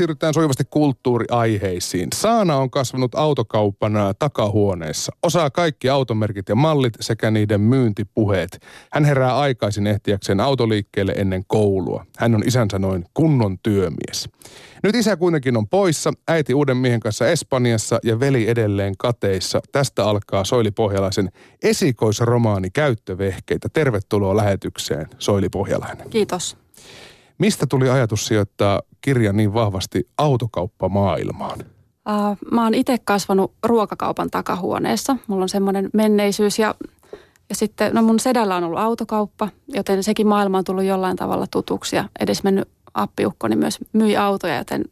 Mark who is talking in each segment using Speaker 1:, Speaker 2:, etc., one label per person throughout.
Speaker 1: siirrytään sujuvasti kulttuuriaiheisiin. Saana on kasvanut autokaupan takahuoneessa. Osaa kaikki automerkit ja mallit sekä niiden myyntipuheet. Hän herää aikaisin ehtiäkseen autoliikkeelle ennen koulua. Hän on isänsä noin kunnon työmies. Nyt isä kuitenkin on poissa, äiti uuden miehen kanssa Espanjassa ja veli edelleen kateissa. Tästä alkaa Soili Pohjalaisen esikoisromaani Käyttövehkeitä. Tervetuloa lähetykseen, Soili Pohjalainen.
Speaker 2: Kiitos.
Speaker 1: Mistä tuli ajatus sijoittaa kirja niin vahvasti autokauppamaailmaan?
Speaker 2: Uh, mä oon itse kasvanut ruokakaupan takahuoneessa. Mulla on semmoinen menneisyys ja, ja sitten no mun sedällä on ollut autokauppa, joten sekin maailma on tullut jollain tavalla tutuksi ja edes mennyt appiukkoni myös myi autoja, joten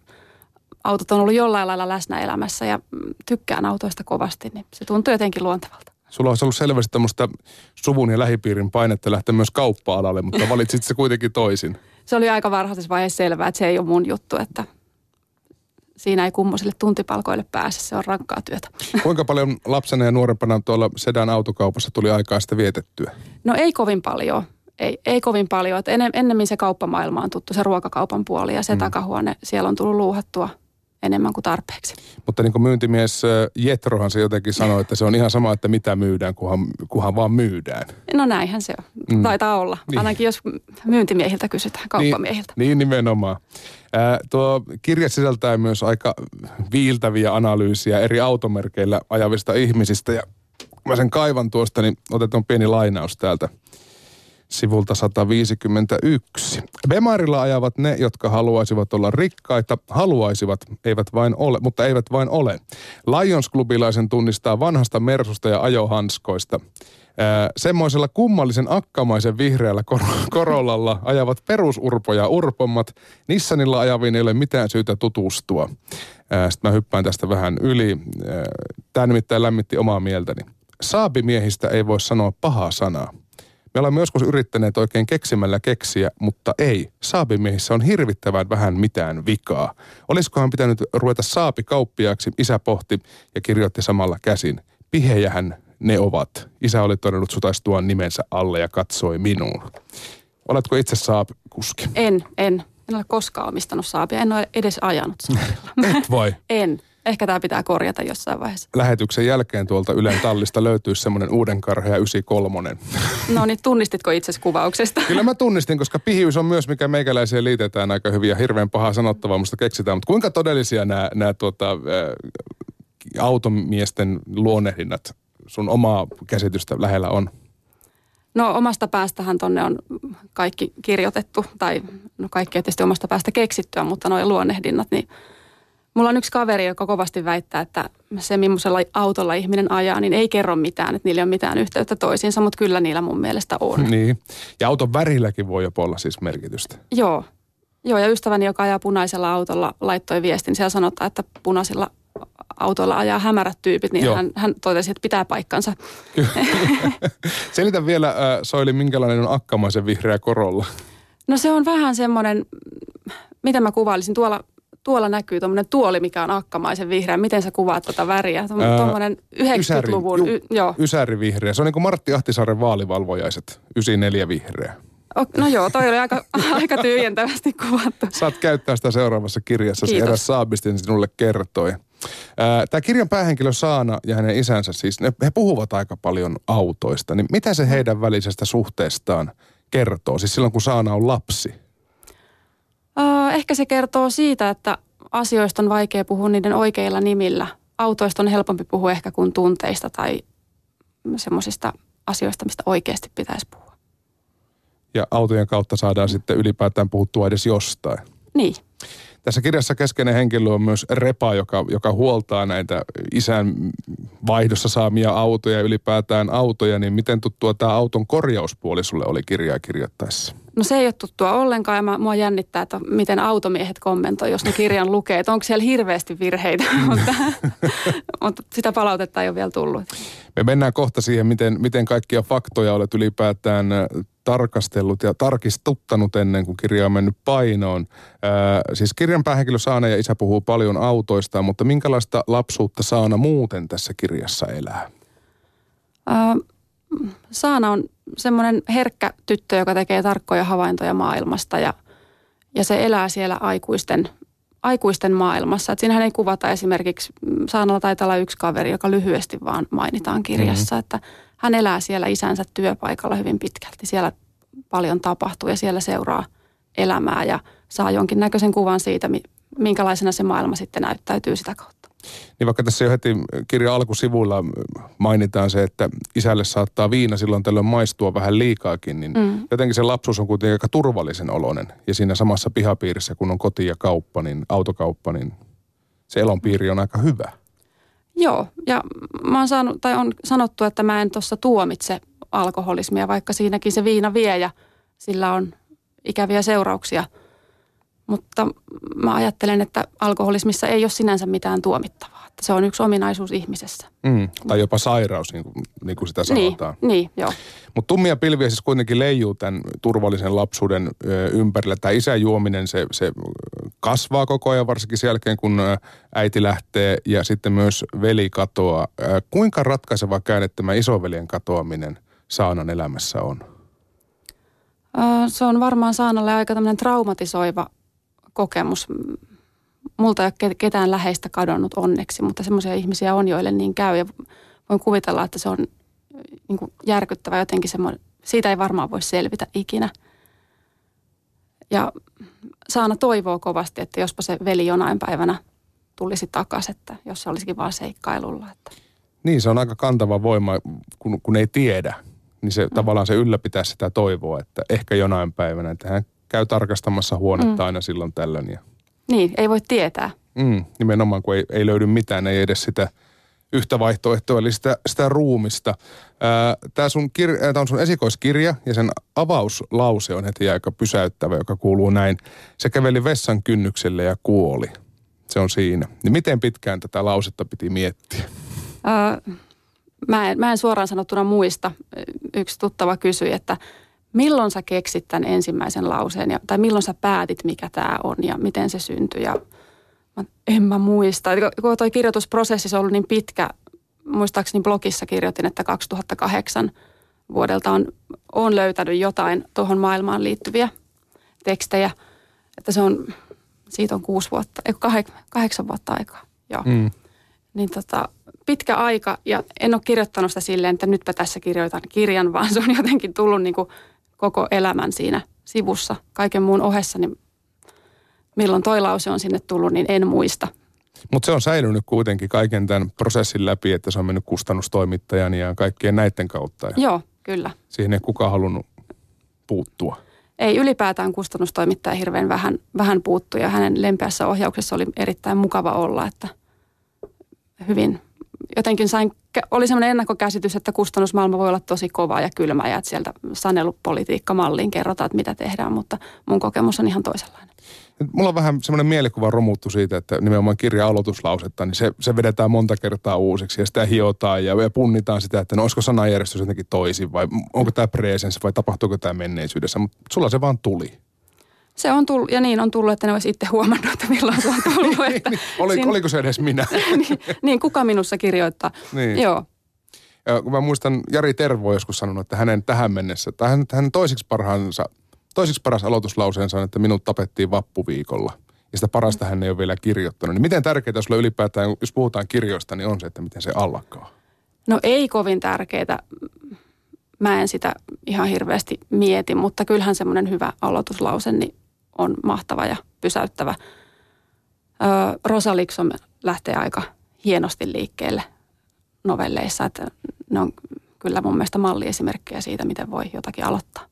Speaker 2: autot on ollut jollain lailla läsnä elämässä ja tykkään autoista kovasti, niin se tuntuu jotenkin luontevalta.
Speaker 1: Sulla olisi ollut selvästi tämmöistä suvun ja lähipiirin painetta lähteä myös kauppa-alalle, mutta valitsit se kuitenkin toisin.
Speaker 2: Se oli aika varhaisessa vaiheessa selvää, että se ei ole mun juttu, että siinä ei kummosille tuntipalkoille pääse, se on rankkaa työtä.
Speaker 1: Kuinka paljon lapsena ja nuorempana tuolla Sedan autokaupassa tuli aikaa sitä vietettyä?
Speaker 2: No ei kovin paljon ei, ei kovin paljon. Ennemmin se kauppamaailma on tuttu, se ruokakaupan puoli ja se mm. takahuone, siellä on tullut luuhattua enemmän kuin tarpeeksi.
Speaker 1: Mutta niin kuin myyntimies Jetrohan se jotenkin sanoi, että se on ihan sama, että mitä myydään, kunhan, kunhan vaan myydään.
Speaker 2: No näinhän se on. Mm. Taitaa olla. Niin. Ainakin jos myyntimiehiltä kysytään, kauppamiehiltä.
Speaker 1: Niin, niin nimenomaan. Ää, tuo kirja sisältää myös aika viiltäviä analyysiä eri automerkeillä ajavista ihmisistä. Ja mä sen kaivan tuosta, niin otetaan pieni lainaus täältä sivulta 151. Bemarilla ajavat ne, jotka haluaisivat olla rikkaita, haluaisivat, eivät vain ole, mutta eivät vain ole. Lions-klubilaisen tunnistaa vanhasta Mersusta ja ajohanskoista. semmoisella kummallisen akkamaisen vihreällä kor- korollalla ajavat perusurpoja urpommat. Nissanilla ajaviin ei ole mitään syytä tutustua. Sitten mä hyppään tästä vähän yli. Tämä nimittäin lämmitti omaa mieltäni. Saabimiehistä ei voi sanoa pahaa sanaa. Me olemme joskus yrittäneet oikein keksimällä keksiä, mutta ei. Saapimiehissä on hirvittävän vähän mitään vikaa. Olisikohan pitänyt ruveta saapikauppiaaksi, isä pohti ja kirjoitti samalla käsin. Pihejähän ne ovat. Isä oli todennut sutaistuaan nimensä alle ja katsoi minuun. Oletko itse saapikuski?
Speaker 2: En, en. En ole koskaan omistanut saapia. En ole edes ajanut
Speaker 1: saapilla. Et vai?
Speaker 2: en. Ehkä tämä pitää korjata jossain vaiheessa.
Speaker 1: Lähetyksen jälkeen tuolta Ylen tallista löytyy semmoinen uuden karhea 93.
Speaker 2: No niin, tunnistitko itse kuvauksesta?
Speaker 1: Kyllä mä tunnistin, koska pihiys on myös, mikä meikäläiseen liitetään aika hyvin ja hirveän pahaa sanottavaa, musta keksitään. Mutta kuinka todellisia nämä, nämä tuota, ä, automiesten luonnehdinnat sun omaa käsitystä lähellä on?
Speaker 2: No omasta päästähän tonne on kaikki kirjoitettu, tai no kaikki tietysti omasta päästä keksittyä, mutta nuo luonnehdinnat, niin Mulla on yksi kaveri, joka kovasti väittää, että se, millaisella autolla ihminen ajaa, niin ei kerro mitään, että niillä ei ole mitään yhteyttä toisiinsa, mutta kyllä niillä mun mielestä on.
Speaker 1: Niin. Ja auton värilläkin voi jopa olla siis merkitystä.
Speaker 2: Joo. Joo, ja ystäväni, joka ajaa punaisella autolla, laittoi viestin. Siellä sanotaan, että punaisilla autoilla ajaa hämärät tyypit, niin hän, hän totesi, että pitää paikkansa.
Speaker 1: Selitä vielä, äh, Soili, minkälainen on akkamaisen vihreä korolla?
Speaker 2: No se on vähän semmoinen, mitä mä kuvailisin, tuolla tuolla näkyy tuommoinen tuoli, mikä on akkamaisen vihreä. Miten sä kuvaat tuota väriä? Tuommoinen 90-luvun... Ysäri,
Speaker 1: y, joo. Ysäri vihreä. Se on niin kuin Martti Ahtisaaren vaalivalvojaiset, 94 vihreä.
Speaker 2: No joo, toi oli aika, aika tyhjentävästi kuvattu.
Speaker 1: Saat käyttää sitä seuraavassa kirjassa. Eräs Saabistin sinulle kertoi. Tämä kirjan päähenkilö Saana ja hänen isänsä siis, ne, he puhuvat aika paljon autoista. Niin mitä se heidän välisestä suhteestaan kertoo? Siis silloin kun Saana on lapsi.
Speaker 2: Ehkä se kertoo siitä, että asioista on vaikea puhua niiden oikeilla nimillä. Autoista on helpompi puhua ehkä kuin tunteista tai semmoisista asioista, mistä oikeasti pitäisi puhua.
Speaker 1: Ja autojen kautta saadaan sitten ylipäätään puhuttua edes jostain.
Speaker 2: Niin.
Speaker 1: Tässä kirjassa keskeinen henkilö on myös Repa, joka, joka huoltaa näitä isän vaihdossa saamia autoja ja ylipäätään autoja. Niin miten tuttua tämä auton korjauspuoli sulle oli kirjaa kirjoittaessa?
Speaker 2: No se ei ole tuttua ollenkaan ja mä, mua jännittää, että miten automiehet kommentoi, jos ne kirjan lukee. Että onko siellä hirveästi virheitä, mutta, mutta sitä palautetta ei ole vielä tullut.
Speaker 1: Me mennään kohta siihen, miten, miten kaikkia faktoja olet ylipäätään tarkastellut ja tarkistuttanut ennen kuin kirja on mennyt painoon. Ää, siis kirjan päähenkilö Saana ja isä puhuu paljon autoista, mutta minkälaista lapsuutta Saana muuten tässä kirjassa elää?
Speaker 2: Ää, Saana on semmoinen herkkä tyttö, joka tekee tarkkoja havaintoja maailmasta ja, ja se elää siellä aikuisten aikuisten maailmassa. Et siinähän ei kuvata esimerkiksi, mm, Saanalla taitaa olla yksi kaveri, joka lyhyesti vaan mainitaan kirjassa, mm-hmm. että hän elää siellä isänsä työpaikalla hyvin pitkälti. Siellä paljon tapahtuu ja siellä seuraa elämää ja saa jonkinnäköisen kuvan siitä, minkälaisena se maailma sitten näyttäytyy sitä kautta.
Speaker 1: Niin vaikka tässä jo heti kirjan alkusivuilla mainitaan se, että isälle saattaa viina silloin tällöin maistua vähän liikaakin, niin mm. jotenkin se lapsuus on kuitenkin aika turvallisen oloinen. Ja siinä samassa pihapiirissä, kun on koti ja kauppa, niin autokauppa, niin se elonpiiri on aika hyvä.
Speaker 2: Joo, ja mä oon saanut, tai on sanottu, että mä en tuossa tuomitse alkoholismia, vaikka siinäkin se viina vie ja sillä on ikäviä seurauksia – mutta mä ajattelen, että alkoholismissa ei ole sinänsä mitään tuomittavaa. Että se on yksi ominaisuus ihmisessä.
Speaker 1: Mm, tai jopa sairaus, niin kuin, niin kuin sitä
Speaker 2: niin,
Speaker 1: sanotaan.
Speaker 2: Niin, niin joo.
Speaker 1: Mutta tummia pilviä siis kuitenkin leijuu tämän turvallisen lapsuuden ympärillä. Tämä isäjuominen, se, se kasvaa koko ajan, varsinkin sen jälkeen, kun äiti lähtee ja sitten myös veli katoaa. Kuinka ratkaiseva käänne tämä isoveljen katoaminen Saanan elämässä on?
Speaker 2: Se on varmaan Saanalle aika tämmöinen traumatisoiva kokemus. Multa ei ole ketään läheistä kadonnut onneksi, mutta semmoisia ihmisiä on, joille niin käy. Ja voin kuvitella, että se on niin kuin järkyttävä jotenkin semmoinen, siitä ei varmaan voi selvitä ikinä. Ja Saana toivoo kovasti, että jospa se veli jonain päivänä tulisi takaisin, että jos se olisikin vaan seikkailulla. Että.
Speaker 1: Niin, se on aika kantava voima, kun, kun ei tiedä. Niin se mm. tavallaan se ylläpitää sitä toivoa, että ehkä jonain päivänä, että hän käy tarkastamassa huonetta mm. aina silloin tällöin. Ja...
Speaker 2: Niin, ei voi tietää.
Speaker 1: Mm, nimenomaan, kun ei, ei löydy mitään, ei edes sitä yhtä vaihtoehtoa, eli sitä, sitä ruumista. Tämä sun kir- on sun esikoiskirja ja sen avauslause on heti aika pysäyttävä, joka kuuluu näin. Se käveli vessan kynnykselle ja kuoli. Se on siinä. Niin miten pitkään tätä lausetta piti miettiä?
Speaker 2: Öö, mä, en, mä en suoraan sanottuna muista. Yksi tuttava kysyi, että milloin sä keksit tämän ensimmäisen lauseen, ja, tai milloin sä päätit, mikä tämä on ja miten se syntyi. Ja mä, en mä muista. Kun toi kirjoitusprosessi on ollut niin pitkä, muistaakseni blogissa kirjoitin, että 2008 vuodelta on, on löytänyt jotain tuohon maailmaan liittyviä tekstejä. Että se on, siitä on kuusi vuotta, ei kahdeksan vuotta aikaa. Joo. Mm. Niin tota, pitkä aika ja en ole kirjoittanut sitä silleen, että nytpä tässä kirjoitan kirjan, vaan se on jotenkin tullut niin kuin koko elämän siinä sivussa kaiken muun ohessa, niin milloin toi lause on sinne tullut, niin en muista.
Speaker 1: Mutta se on säilynyt kuitenkin kaiken tämän prosessin läpi, että se on mennyt kustannustoimittajan ja kaikkien näiden kautta. Ja
Speaker 2: Joo, kyllä.
Speaker 1: Siihen ei kukaan halunnut puuttua.
Speaker 2: Ei ylipäätään kustannustoimittaja hirveän vähän, vähän puuttu ja hänen lempeässä ohjauksessa oli erittäin mukava olla, että hyvin jotenkin sain, oli sellainen ennakkokäsitys, että kustannusmaailma voi olla tosi kova ja kylmä ja että sieltä sanelupolitiikka malliin kerrotaan, että mitä tehdään, mutta mun kokemus on ihan toisenlainen.
Speaker 1: Mulla on vähän semmoinen mielikuva romuttu siitä, että nimenomaan kirja aloituslausetta, niin se, se vedetään monta kertaa uusiksi ja sitä hiotaan ja, ja punnitaan sitä, että no olisiko sanajärjestys jotenkin toisin vai onko tämä presens vai tapahtuuko tämä menneisyydessä, mutta sulla se vaan tuli.
Speaker 2: Se on tullut, ja niin on tullut, että ne olisi itse huomannut, että milloin se on tullut. Että
Speaker 1: niin, Oli, siinä, oliko se edes minä?
Speaker 2: niin, niin, kuka minussa kirjoittaa. Niin. Joo.
Speaker 1: Ja kun mä muistan, Jari Tervo joskus sanonut, että hänen tähän mennessä, tai hän, hän toisiksi parhaansa, toisiksi paras aloituslauseensa on, että minut tapettiin vappuviikolla. Ja sitä parasta hän ei ole vielä kirjoittanut. Niin miten tärkeää sulle ylipäätään, jos puhutaan kirjoista, niin on se, että miten se alkaa?
Speaker 2: No ei kovin tärkeää. Mä en sitä ihan hirveästi mieti, mutta kyllähän semmoinen hyvä aloituslause, niin on mahtava ja pysäyttävä. Rosa Liksom lähtee aika hienosti liikkeelle novelleissa, että ne on kyllä mun mielestä malliesimerkkejä siitä, miten voi jotakin aloittaa.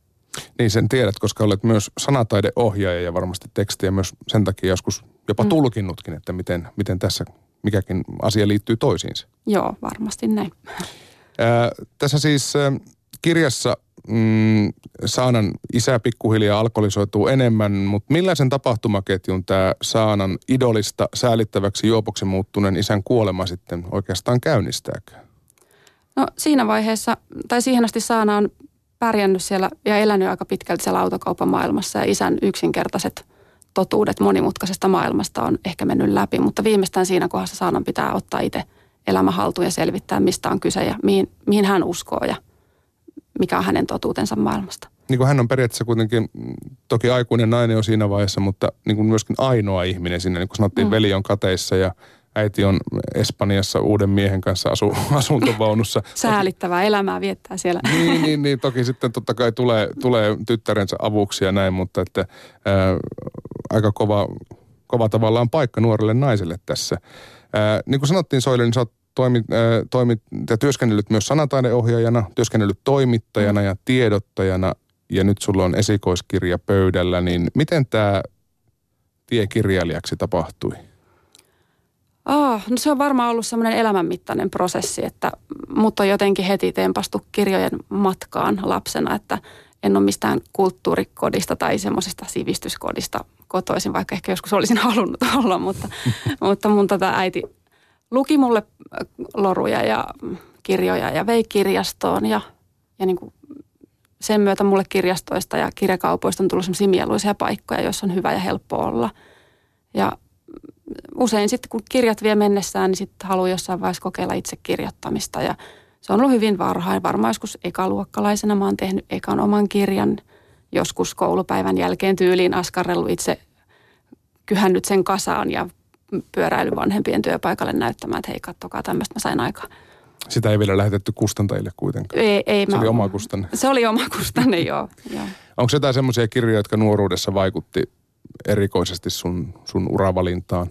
Speaker 1: Niin sen tiedät, koska olet myös sanataideohjaaja ja varmasti tekstiä myös sen takia joskus jopa mm. tulkinnutkin, että miten, miten tässä mikäkin asia liittyy toisiinsa.
Speaker 2: Joo, varmasti näin.
Speaker 1: Ää, tässä siis kirjassa mm, Saanan isä pikkuhiljaa alkoholisoituu enemmän, mutta millaisen tapahtumaketjun tämä Saanan idolista säälittäväksi juopoksi muuttuneen isän kuolema sitten oikeastaan käynnistääkö?
Speaker 2: No siinä vaiheessa, tai siihen asti Saana on pärjännyt siellä ja elänyt aika pitkälti siellä autokaupan maailmassa ja isän yksinkertaiset totuudet monimutkaisesta maailmasta on ehkä mennyt läpi, mutta viimeistään siinä kohdassa Saanan pitää ottaa itse elämä haltuun ja selvittää, mistä on kyse ja mihin, mihin hän uskoo ja mikä on hänen totuutensa maailmasta.
Speaker 1: Niin kuin hän on periaatteessa kuitenkin, toki aikuinen nainen on siinä vaiheessa, mutta niin kuin myöskin ainoa ihminen sinne. Niin kuin sanottiin, mm. veli on kateissa ja äiti on Espanjassa uuden miehen kanssa asu, asuntovaunussa.
Speaker 2: Säälittävää elämää viettää siellä.
Speaker 1: niin, niin, niin, toki sitten totta kai tulee, tulee tyttärensä avuksi ja näin, mutta että ää, aika kova, kova tavallaan paikka nuorelle naiselle tässä. Ää, niin kuin sanottiin Soille, niin sä oot toimit, ää, toimit ja työskennellyt myös sanataideohjaajana, työskennellyt toimittajana ja tiedottajana ja nyt sulla on esikoiskirja pöydällä, niin miten tämä tie kirjailijaksi tapahtui?
Speaker 2: Oh, no se on varmaan ollut semmoinen elämänmittainen prosessi, että mut on jotenkin heti tempastu kirjojen matkaan lapsena, että en ole mistään kulttuurikodista tai semmoisesta sivistyskodista kotoisin, vaikka ehkä joskus olisin halunnut olla, mutta, mutta mun tota äiti luki mulle äh, loruja ja kirjoja ja vei kirjastoon ja, ja niin kuin sen myötä mulle kirjastoista ja kirjakaupoista on tullut semmoisia mieluisia paikkoja, joissa on hyvä ja helppo olla. Ja usein sitten kun kirjat vie mennessään, niin sitten haluaa jossain vaiheessa kokeilla itse kirjoittamista ja se on ollut hyvin varhain. Varmaan joskus ekaluokkalaisena mä oon tehnyt ekan oman kirjan joskus koulupäivän jälkeen tyyliin askarrellut itse kyhännyt sen kasaan ja pyöräily vanhempien työpaikalle näyttämään, että hei kattokaa tämmöistä mä sain aikaa.
Speaker 1: Sitä ei vielä lähetetty kustantajille kuitenkaan.
Speaker 2: Ei, ei,
Speaker 1: se mä, oli oma kustanne.
Speaker 2: Se oli oma kustanne, joo. joo.
Speaker 1: Onko jotain semmoisia kirjoja, jotka nuoruudessa vaikutti erikoisesti sun, sun uravalintaan?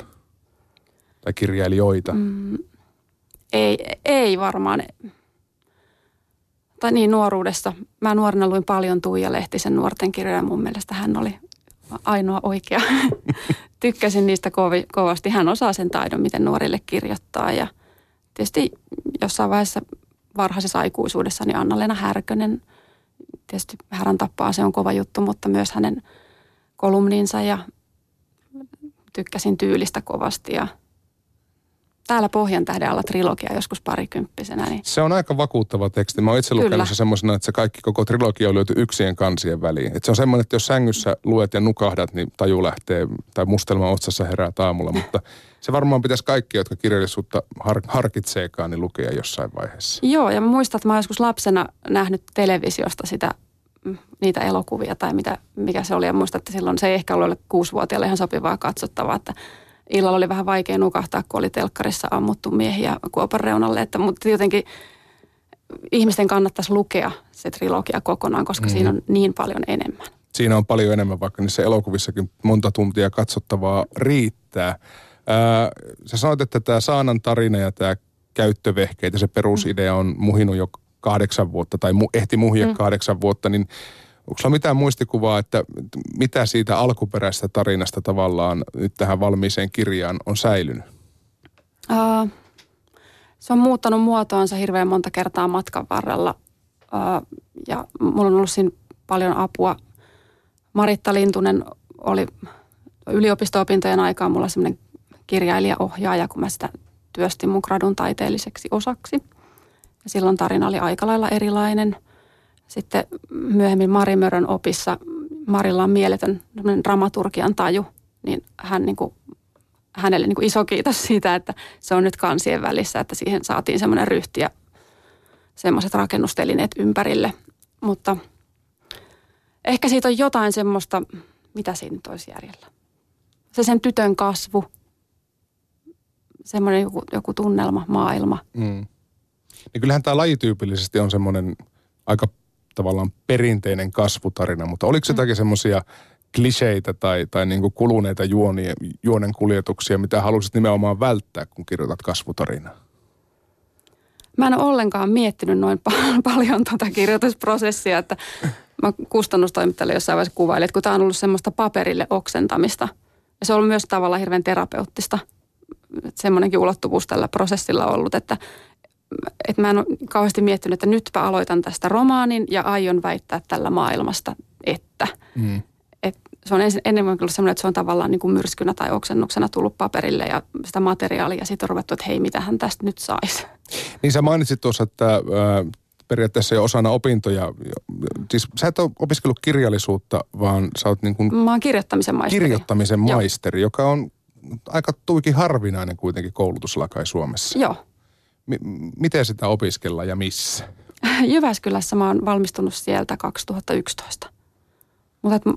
Speaker 1: Tai kirjailijoita? Mm,
Speaker 2: ei, ei varmaan. Tai niin nuoruudessa. Mä nuorena luin paljon Tuija Lehtisen nuorten kirjoja. Mun mielestä hän oli ainoa oikea. Tykkäsin niistä kovasti. Hän osaa sen taidon, miten nuorille kirjoittaa. Ja tietysti jossain vaiheessa varhaisessa aikuisuudessa niin Anna-Leena Härkönen, tietysti härän tappaa se on kova juttu, mutta myös hänen kolumninsa ja tykkäsin tyylistä kovasti ja täällä Pohjan tähden alla trilogia joskus parikymppisenä. Niin...
Speaker 1: Se on aika vakuuttava teksti. Mä oon itse lukenut se semmoisena, että se kaikki koko trilogia on löyty yksien kansien väliin. Et se on semmoinen, että jos sängyssä luet ja nukahdat, niin taju lähtee tai mustelma otsassa herää aamulla. Mutta se varmaan pitäisi kaikki, jotka kirjallisuutta har- harkitseekaan, niin lukea jossain vaiheessa.
Speaker 2: Joo, ja mä muistan, että mä oon joskus lapsena nähnyt televisiosta sitä mm, niitä elokuvia tai mitä, mikä se oli. Ja muistan, että silloin se ei ehkä ollut kuusivuotiaalle ihan sopivaa katsottavaa, että illalla oli vähän vaikea nukahtaa, kun oli telkkarissa ammuttu miehiä kuopan reunalle. Että, mutta jotenkin ihmisten kannattaisi lukea se trilogia kokonaan, koska mm. siinä on niin paljon enemmän.
Speaker 1: Siinä on paljon enemmän, vaikka niissä elokuvissakin monta tuntia katsottavaa riittää. Ää, sä sanoit, että tämä Saanan tarina ja tämä käyttövehkeet ja se perusidea on muhinut jo kahdeksan vuotta tai mu, ehti muhia mm. kahdeksan vuotta, niin Onko sulla mitään muistikuvaa, että mitä siitä alkuperäisestä tarinasta tavallaan nyt tähän valmiiseen kirjaan on säilynyt? Uh,
Speaker 2: se on muuttanut muotoansa hirveän monta kertaa matkan varrella uh, ja mulla on ollut siinä paljon apua. Maritta Lintunen oli yliopisto-opintojen aikaan mulla semmoinen kirjailijaohjaaja, kun mä sitä työstin mun gradun taiteelliseksi osaksi. Ja silloin tarina oli aika lailla erilainen – sitten myöhemmin Marimörön opissa Marilla on mieletön dramaturgian taju, niin hän niin kuin, hänelle niin kuin iso kiitos siitä, että se on nyt kansien välissä, että siihen saatiin semmoinen ryhti ja semmoiset rakennustelineet ympärille. Mutta ehkä siitä on jotain semmoista, mitä siinä nyt olisi järjellä. Se sen tytön kasvu, semmoinen joku, joku tunnelma, maailma. Mm.
Speaker 1: Niin kyllähän tämä lajityypillisesti on semmoinen aika tavallaan perinteinen kasvutarina, mutta oliko jotakin mm. semmoisia kliseitä tai, tai niin kuin kuluneita juonia, juonen kuljetuksia, mitä halusit nimenomaan välttää, kun kirjoitat kasvutarinaa?
Speaker 2: Mä en ole ollenkaan miettinyt noin paljon tuota kirjoitusprosessia, että mä kustannustoimittajalle jossain vaiheessa kuvailin, että kun tämä on ollut semmoista paperille oksentamista, ja se on ollut myös tavallaan hirveän terapeuttista, semmoinenkin ulottuvuus tällä prosessilla ollut, että että mä en ole kauheasti miettinyt, että nytpä aloitan tästä romaanin ja aion väittää tällä maailmasta, että. Mm. Et se on enemmän ollut sellainen, että se on tavallaan niin kuin myrskynä tai oksennuksena tullut paperille ja sitä materiaalia ja sitten on ruvettu, että hei, mitä hän tästä nyt saisi.
Speaker 1: Niin sä mainitsit tuossa, että äh, periaatteessa jo osana opintoja, siis sä et ole opiskellut kirjallisuutta, vaan sä oot niin kuin...
Speaker 2: Mä oon kirjoittamisen maisteri.
Speaker 1: Kirjoittamisen maisteri, Joo. joka on aika tuikin harvinainen kuitenkin koulutuslakai Suomessa.
Speaker 2: Joo
Speaker 1: m- miten sitä opiskella ja missä?
Speaker 2: Jyväskylässä mä oon valmistunut sieltä 2011. Mutta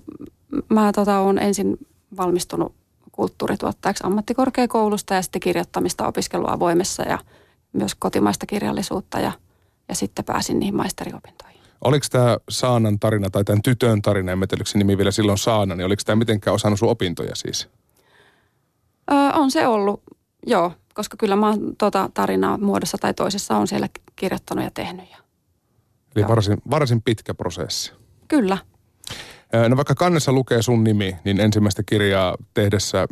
Speaker 2: mä tota, oon ensin valmistunut kulttuurituottajaksi ammattikorkeakoulusta ja sitten kirjoittamista opiskelua voimessa ja myös kotimaista kirjallisuutta ja, ja sitten pääsin niihin maisteriopintoihin.
Speaker 1: Oliko tämä Saanan tarina tai tämän tytön tarina, en tiedä, nimi vielä silloin Saana, niin oliko tämä mitenkään osannut sun opintoja siis?
Speaker 2: Öö, on se ollut, joo, koska kyllä mä oon tota tarinaa muodossa tai toisessa on siellä kirjoittanut ja tehnyt.
Speaker 1: Eli varsin, varsin pitkä prosessi.
Speaker 2: Kyllä.
Speaker 1: No vaikka kannessa lukee sun nimi, niin ensimmäistä kirjaa tehdessä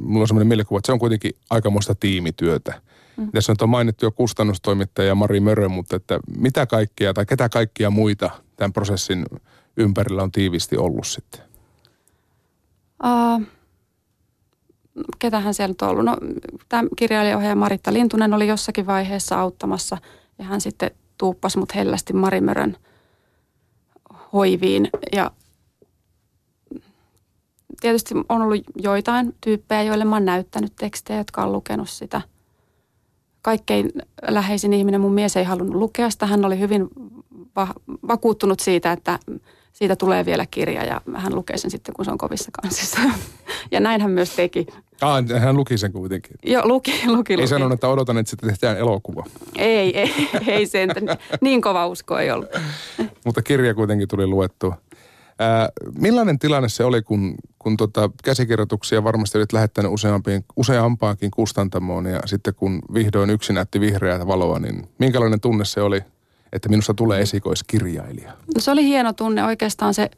Speaker 1: mulla on sellainen mielikuva, että se on kuitenkin aikamoista tiimityötä. Mm. Tässä on mainittu jo kustannustoimittaja Mari Mörö, mutta että mitä kaikkia tai ketä kaikkia muita tämän prosessin ympärillä on tiivisti ollut sitten?
Speaker 2: Uh, ketähän siellä on ollut? No, tämä kirjailijaohjaaja Maritta Lintunen oli jossakin vaiheessa auttamassa ja hän sitten tuuppasi mut hellästi Mari Mörön hoiviin ja tietysti on ollut joitain tyyppejä, joille mä oon näyttänyt tekstejä, jotka on lukenut sitä. Kaikkein läheisin ihminen, mun mies ei halunnut lukea sitä. Hän oli hyvin va- vakuuttunut siitä, että siitä tulee vielä kirja ja hän lukee sen sitten, kun se on kovissa kansissa. Ja näin hän myös teki.
Speaker 1: Ah, hän luki sen kuitenkin.
Speaker 2: Joo, luki, luki, luki.
Speaker 1: Ei sanonut, että odotan, että sitten tehdään elokuva.
Speaker 2: Ei, ei, ei sen. Niin kova usko ei ollut.
Speaker 1: Mutta kirja kuitenkin tuli luettua. Ää, millainen tilanne se oli, kun, kun tota käsikirjoituksia varmasti olit lähettänyt useampiin, useampaankin kustantamoon ja sitten kun vihdoin yksi näytti vihreää valoa, niin minkälainen tunne se oli, että minusta tulee esikoiskirjailija?
Speaker 2: No se oli hieno tunne. Oikeastaan se,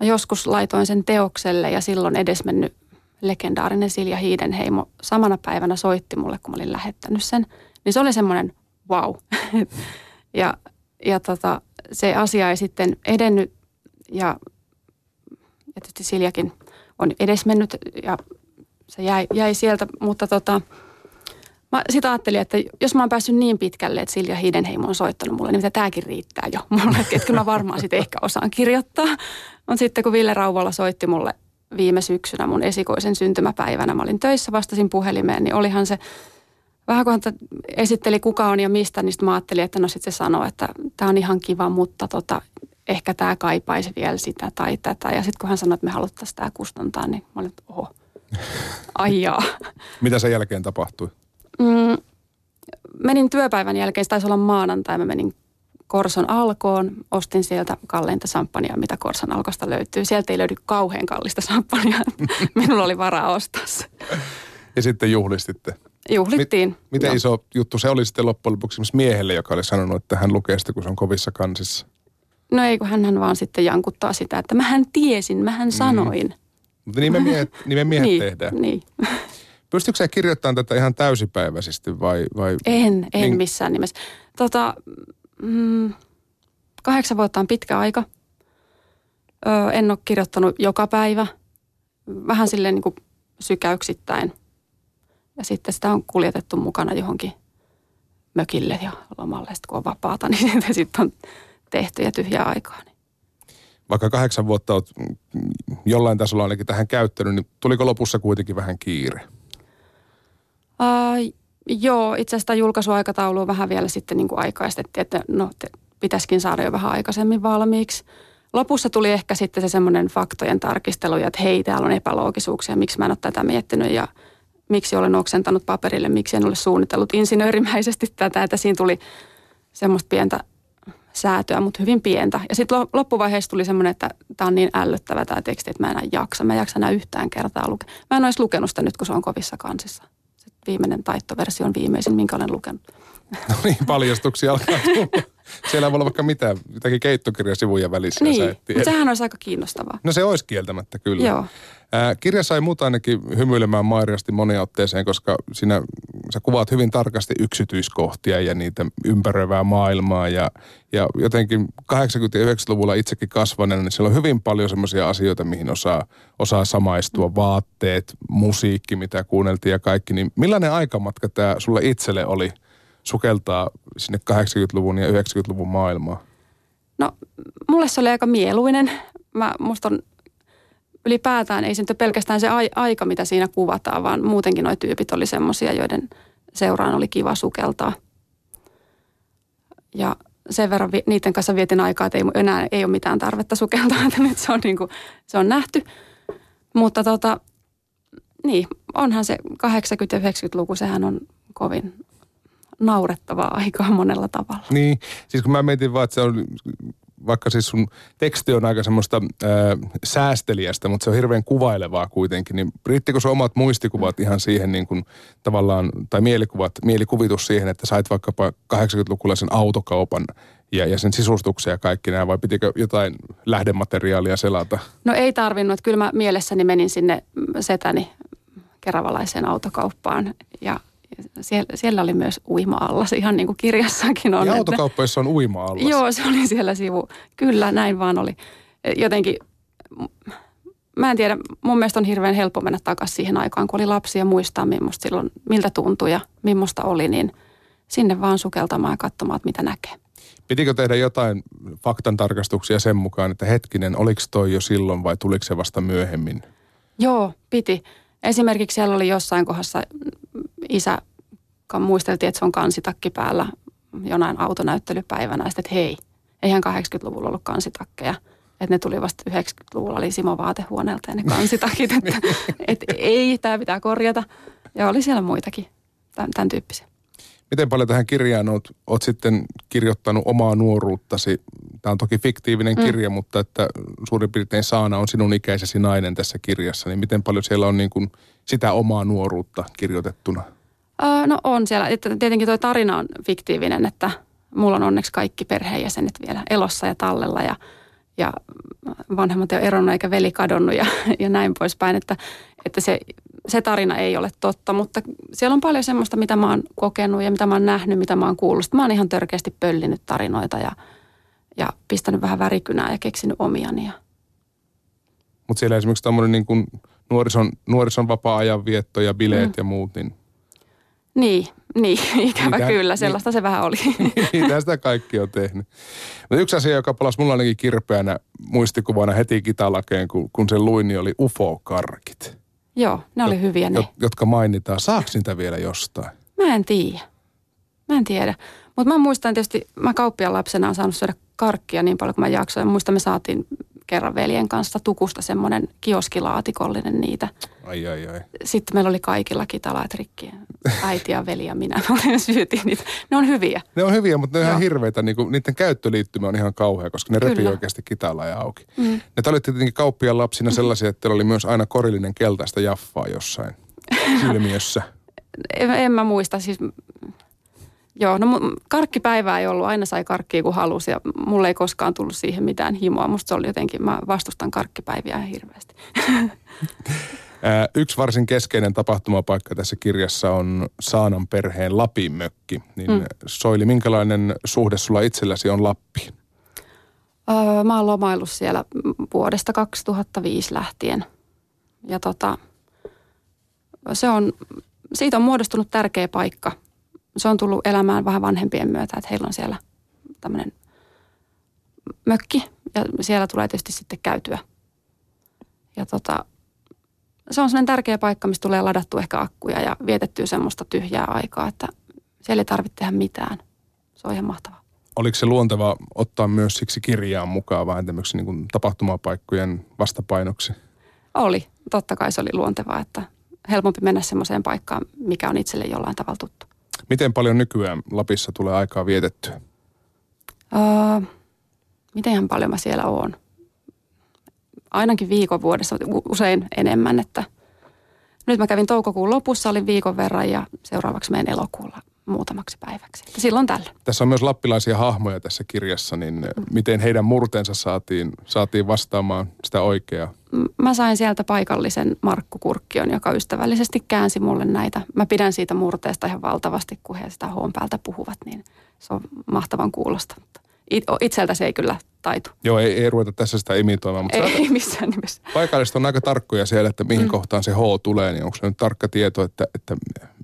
Speaker 2: mä joskus laitoin sen teokselle ja silloin edesmennyt legendaarinen Silja Hiidenheimo samana päivänä soitti mulle, kun mä olin lähettänyt sen. Niin se oli semmoinen wow. ja ja tota, se asia ei sitten edennyt ja, ja tietysti Siljakin on edesmennyt ja se jäi, jäi sieltä, mutta tota, mä sitä ajattelin, että jos mä oon päässyt niin pitkälle, että Silja Hiidenheimo on soittanut mulle, niin mitä tämäkin riittää jo mulle, että mä varmaan sitten ehkä osaan kirjoittaa. On sitten kun Ville Rauvola soitti mulle viime syksynä mun esikoisen syntymäpäivänä, mä olin töissä, vastasin puhelimeen, niin olihan se vähän kun hän esitteli kuka on ja mistä, niin mä ajattelin, että no sitten se sanoi, että tämä on ihan kiva, mutta tota, ehkä tämä kaipaisi vielä sitä tai tätä. Ja sitten kun hän sanoi, että me haluttaisiin tämä kustantaa, niin mä olin, että oho, aijaa.
Speaker 1: Mitä sen jälkeen tapahtui?
Speaker 2: Mm, menin työpäivän jälkeen, se taisi olla maanantai, mä menin Korson alkoon, ostin sieltä kalleinta samppania, mitä Korson alkosta löytyy. Sieltä ei löydy kauhean kallista samppania, minulla oli varaa ostaa se.
Speaker 1: Ja sitten juhlistitte?
Speaker 2: Juhlittiin.
Speaker 1: Mit, miten no. iso juttu se oli sitten loppujen lopuksi miehelle, joka oli sanonut, että hän lukee sitä, kun se on kovissa kansissa?
Speaker 2: No ei, kun hän vaan sitten jankuttaa sitä, että mähän tiesin, mähän mm. sanoin. Mm.
Speaker 1: Mutta niin me miehet, niin me miehet
Speaker 2: niin,
Speaker 1: tehdään.
Speaker 2: Niin.
Speaker 1: Pystytkö sä kirjoittamaan tätä ihan täysipäiväisesti vai? vai
Speaker 2: en, en niin... missään nimessä. Tota, mm, kahdeksan vuotta on pitkä aika. Ö, en ole kirjoittanut joka päivä. Vähän silleen niin kuin sykäyksittäin. Ja sitten sitä on kuljetettu mukana johonkin mökille ja lomalle. Sitten kun on vapaata, niin sitten on tehty ja tyhjää aikaa. Niin.
Speaker 1: Vaikka kahdeksan vuotta olet jollain tasolla ainakin tähän käyttänyt, niin tuliko lopussa kuitenkin vähän kiire?
Speaker 2: Uh, joo, itse asiassa julkaisuaikataulua vähän vielä sitten niin kuin aikaistettiin, että no te, pitäisikin saada jo vähän aikaisemmin valmiiksi. Lopussa tuli ehkä sitten se semmoinen faktojen tarkistelu, että hei, täällä on epäloogisuuksia, miksi mä en ole tätä miettinyt ja miksi olen oksentanut paperille, miksi en ole suunnitellut insinöörimäisesti tätä, että siinä tuli semmoista pientä säätöä, mutta hyvin pientä. Ja sitten loppuvaiheessa tuli semmoinen, että tämä on niin ällöttävä tämä teksti, että mä enää jaksa. Mä en jaksa enää yhtään kertaa lukea. Mä en olisi lukenut sitä nyt, kun se on kovissa kansissa. Viimeinen taittoversio on viimeisin, minkä olen lukenut.
Speaker 1: No niin, paljastuksia alkaa tulla. Siellä voi olla vaikka mitä, jotakin keittokirjasivuja välissä.
Speaker 2: Niin, mutta sehän olisi aika kiinnostavaa.
Speaker 1: No se olisi kieltämättä kyllä.
Speaker 2: Joo.
Speaker 1: Ää, kirja sai muuta ainakin hymyilemään Mairiasti monia otteeseen, koska siinä sä kuvaat hyvin tarkasti yksityiskohtia ja niitä ympäröivää maailmaa. Ja, ja jotenkin 80- ja 90-luvulla itsekin kasvaneena, niin siellä on hyvin paljon semmoisia asioita, mihin osaa, osaa samaistua. Vaatteet, musiikki, mitä kuunneltiin ja kaikki. Niin millainen aikamatka tämä sulle itselle oli sukeltaa sinne 80-luvun ja 90-luvun maailmaan?
Speaker 2: No, mulle se oli aika mieluinen. Mä, musta on ylipäätään ei se nyt pelkästään se aika, mitä siinä kuvataan, vaan muutenkin nuo tyypit oli semmoisia, joiden seuraan oli kiva sukeltaa. Ja sen verran vi, niiden kanssa vietin aikaa, että ei, enää ei ole mitään tarvetta sukeltaa, että nyt se on, niin kuin, se on nähty. Mutta tota, niin, onhan se 80- ja 90-luku, sehän on kovin naurettavaa aikaa monella tavalla.
Speaker 1: Niin, siis kun mä mietin vaan, että se on vaikka siis sun teksti on aika semmoista ää, säästeliästä, mutta se on hirveän kuvailevaa kuitenkin, niin riittikö sun omat muistikuvat ihan siihen niin kuin tavallaan, tai mielikuvat, mielikuvitus siihen, että sait vaikkapa 80-lukulla sen autokaupan ja, ja sen sisustuksia ja kaikki nämä, vai pitikö jotain lähdemateriaalia selata?
Speaker 2: No ei tarvinnut, kyllä mä mielessäni menin sinne setäni keravalaiseen autokauppaan ja siellä, siellä oli myös uima-allas, ihan niin kuin kirjassakin on.
Speaker 1: Ja autokauppoissa on uima-allas.
Speaker 2: Joo, se oli siellä sivu. Kyllä, näin vaan oli. Jotenkin, mä en tiedä, mun mielestä on hirveän helppo mennä takaisin siihen aikaan, kun oli lapsia ja muistaa, millaista silloin, miltä tuntui ja millaista oli, niin sinne vaan sukeltamaan ja katsomaan, mitä näkee.
Speaker 1: Pitikö tehdä jotain faktan tarkastuksia sen mukaan, että hetkinen, oliko toi jo silloin vai tuliko se vasta myöhemmin?
Speaker 2: Joo, piti. Esimerkiksi siellä oli jossain kohdassa isä muisteltiin, että se on kansitakki päällä jonain autonäyttelypäivänä. Ja sitten, että hei, eihän 80-luvulla ollut kansitakkeja. Että ne tuli vasta 90-luvulla, oli Simo vaatehuoneelta ja ne kansitakit. että, että ei, tämä pitää korjata. Ja oli siellä muitakin, tämän, tämän tyyppisiä.
Speaker 1: Miten paljon tähän kirjaan olet, olet sitten kirjoittanut omaa nuoruuttasi? Tämä on toki fiktiivinen mm. kirja, mutta että suurin piirtein Saana on sinun ikäisesi nainen tässä kirjassa. Niin miten paljon siellä on niin kuin sitä omaa nuoruutta kirjoitettuna?
Speaker 2: Öö, no on siellä. Että tietenkin tuo tarina on fiktiivinen, että mulla on onneksi kaikki perheenjäsenet vielä elossa ja tallella ja, ja vanhemmat ei ole eronnut eikä veli kadonnut ja, ja näin poispäin. Että, että se, se tarina ei ole totta, mutta siellä on paljon semmoista, mitä mä oon kokenut ja mitä mä oon nähnyt, mitä mä oon kuullut. Mä oon ihan törkeästi pöllinyt tarinoita ja, ja pistänyt vähän värikynää ja keksinyt omiani.
Speaker 1: Mutta siellä esimerkiksi tämmöinen niin kuin nuorison, nuorison vapaa-ajan vietto ja bileet mm. ja muut, niin
Speaker 2: niin, niin, ikävä Niitä, kyllä, sellaista niin, se vähän oli.
Speaker 1: Niitä sitä kaikki on tehnyt. Mutta yksi asia, joka palasi mulla ainakin kirpeänä muistikuvana heti kitalakeen, kun, kun se luin, niin oli UFO-karkit.
Speaker 2: Joo, ne oli hyviä ne.
Speaker 1: Jotka mainitaan. Saako niitä vielä jostain?
Speaker 2: Mä en tiedä. Mä en tiedä. Mutta mä muistan tietysti, mä kauppian lapsena on saanut syödä karkkia niin paljon kuin mä jaksoin. Muistan, me saatiin kerran veljen kanssa tukusta semmoinen kioskilaatikollinen niitä.
Speaker 1: Ai, ai, ai.
Speaker 2: Sitten meillä oli kaikilla kitalaat rikki. Äiti ja veli ja minä syötiin niitä. Ne on hyviä.
Speaker 1: Ne on hyviä, mutta ne on ihan hirveitä. Niin kuin, niiden käyttöliittymä on ihan kauhea, koska ne repii oikeasti kitalaa ja auki. Mm. Ne te olitte tietenkin kauppiaan lapsina sellaisia, että oli myös aina korillinen keltaista jaffaa jossain silmiössä.
Speaker 2: en, en mä muista. Siis Joo, no karkkipäivää ei ollut. Aina sai karkkia kun halusi ja mulle ei koskaan tullut siihen mitään himoa. Musta se oli jotenkin, mä vastustan karkkipäiviä hirveästi.
Speaker 1: Yksi varsin keskeinen tapahtumapaikka tässä kirjassa on Saanan perheen Lapin mökki. Niin mm. Soili, minkälainen suhde sulla itselläsi on Lappi?
Speaker 2: Öö, mä oon lomaillut siellä vuodesta 2005 lähtien. Ja tota, se on, siitä on muodostunut tärkeä paikka – se on tullut elämään vähän vanhempien myötä, että heillä on siellä tämmöinen mökki ja siellä tulee tietysti sitten käytyä. Ja tota, se on sellainen tärkeä paikka, missä tulee ladattu ehkä akkuja ja vietettyä semmoista tyhjää aikaa, että siellä ei tarvitse tehdä mitään. Se on ihan mahtavaa.
Speaker 1: Oliko se luonteva ottaa myös siksi kirjaan mukaan vähän tämmöksi niin tapahtumapaikkojen vastapainoksi?
Speaker 2: Oli. Totta kai se oli luontevaa, että helpompi mennä semmoiseen paikkaan, mikä on itselle jollain tavalla tuttu.
Speaker 1: Miten paljon nykyään Lapissa tulee aikaa vietettyä?
Speaker 2: Uh, mitenhän paljon mä siellä oon? Ainakin viikon vuodessa, usein enemmän, että nyt mä kävin toukokuun lopussa, olin viikon verran ja seuraavaksi menen elokuulla muutamaksi päiväksi. Että silloin tällä.
Speaker 1: Tässä on myös lappilaisia hahmoja tässä kirjassa, niin mm. miten heidän murteensa saatiin, saatiin vastaamaan sitä oikeaa?
Speaker 2: Mä sain sieltä paikallisen Markku Kurkkion, joka ystävällisesti käänsi mulle näitä. Mä pidän siitä murteesta ihan valtavasti, kun he sitä hoon päältä puhuvat, niin se on mahtavan kuulosta. Itseltä se ei kyllä taitu.
Speaker 1: Joo, ei, ei ruveta tässä sitä imitoimaan. Mutta
Speaker 2: ei, ei missään nimessä.
Speaker 1: Paikalliset on aika tarkkoja siellä, että mihin mm. kohtaan se H tulee, niin onko se nyt tarkka tieto, että, että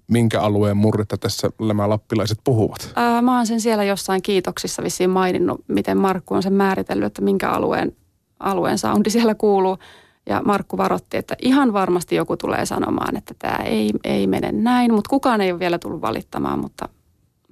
Speaker 1: minkä alueen murretta tässä nämä lappilaiset puhuvat?
Speaker 2: Ää, mä oon sen siellä jossain kiitoksissa vissiin maininnut, miten Markku on sen määritellyt, että minkä alueen, alueen soundi siellä kuuluu. Ja Markku varotti, että ihan varmasti joku tulee sanomaan, että tämä ei, ei mene näin, mutta kukaan ei ole vielä tullut valittamaan, mutta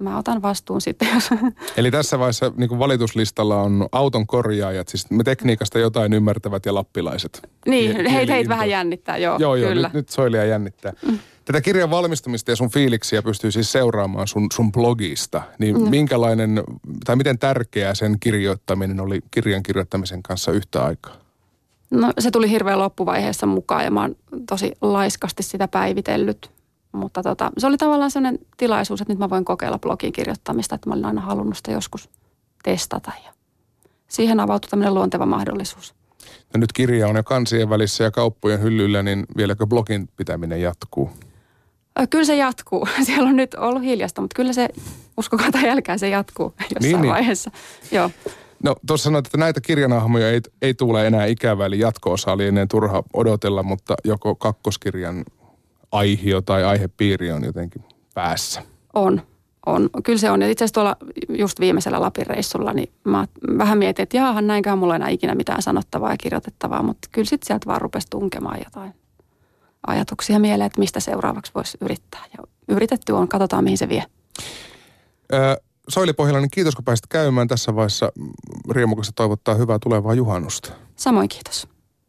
Speaker 2: mä otan vastuun sitten. Jos...
Speaker 1: Eli tässä vaiheessa niin valituslistalla on auton korjaajat, siis me tekniikasta jotain ymmärtävät ja lappilaiset.
Speaker 2: Niin, heitä heit vähän jännittää, joo,
Speaker 1: joo, joo
Speaker 2: kyllä.
Speaker 1: Nyt, nyt soilia jännittää. Mm. Tätä kirjan valmistumista ja sun fiiliksiä pystyy siis seuraamaan sun, sun blogista. Niin mm. minkälainen, tai miten tärkeää sen kirjoittaminen oli kirjan kirjoittamisen kanssa yhtä aikaa?
Speaker 2: No se tuli hirveän loppuvaiheessa mukaan ja mä oon tosi laiskasti sitä päivitellyt. Mutta tota, se oli tavallaan sellainen tilaisuus, että nyt mä voin kokeilla blogin kirjoittamista, että mä olin aina halunnut sitä joskus testata. Ja siihen avautui tämmöinen luonteva mahdollisuus.
Speaker 1: No nyt kirja on jo kansien välissä ja kauppojen hyllyllä, niin vieläkö blogin pitäminen jatkuu?
Speaker 2: Kyllä se jatkuu. Siellä on nyt ollut hiljasta, mutta kyllä se, uskokaa tai jälkeen se jatkuu jossain niin, niin. vaiheessa. Joo.
Speaker 1: No tuossa sanoit, että näitä kirjanahmoja ei, ei tule enää ikävä, eli jatko-osa oli ennen turha odotella, mutta joko kakkoskirjan aihio tai aihepiiri on jotenkin päässä?
Speaker 2: On, on. Kyllä se on. itse asiassa tuolla just viimeisellä Lapin reissulla, niin mä vähän mietin, että jaahan näinkään mulla enää ikinä mitään sanottavaa ja kirjoitettavaa, mutta kyllä sitten sieltä vaan rupesi tunkemaan jotain ajatuksia mieleen, että mistä seuraavaksi voisi yrittää. Ja yritetty on, katsotaan mihin se vie.
Speaker 1: Öö, Soili Pohjalainen, kiitos kun pääsit käymään tässä vaiheessa. Riemukasta toivottaa hyvää tulevaa juhannusta.
Speaker 2: Samoin kiitos.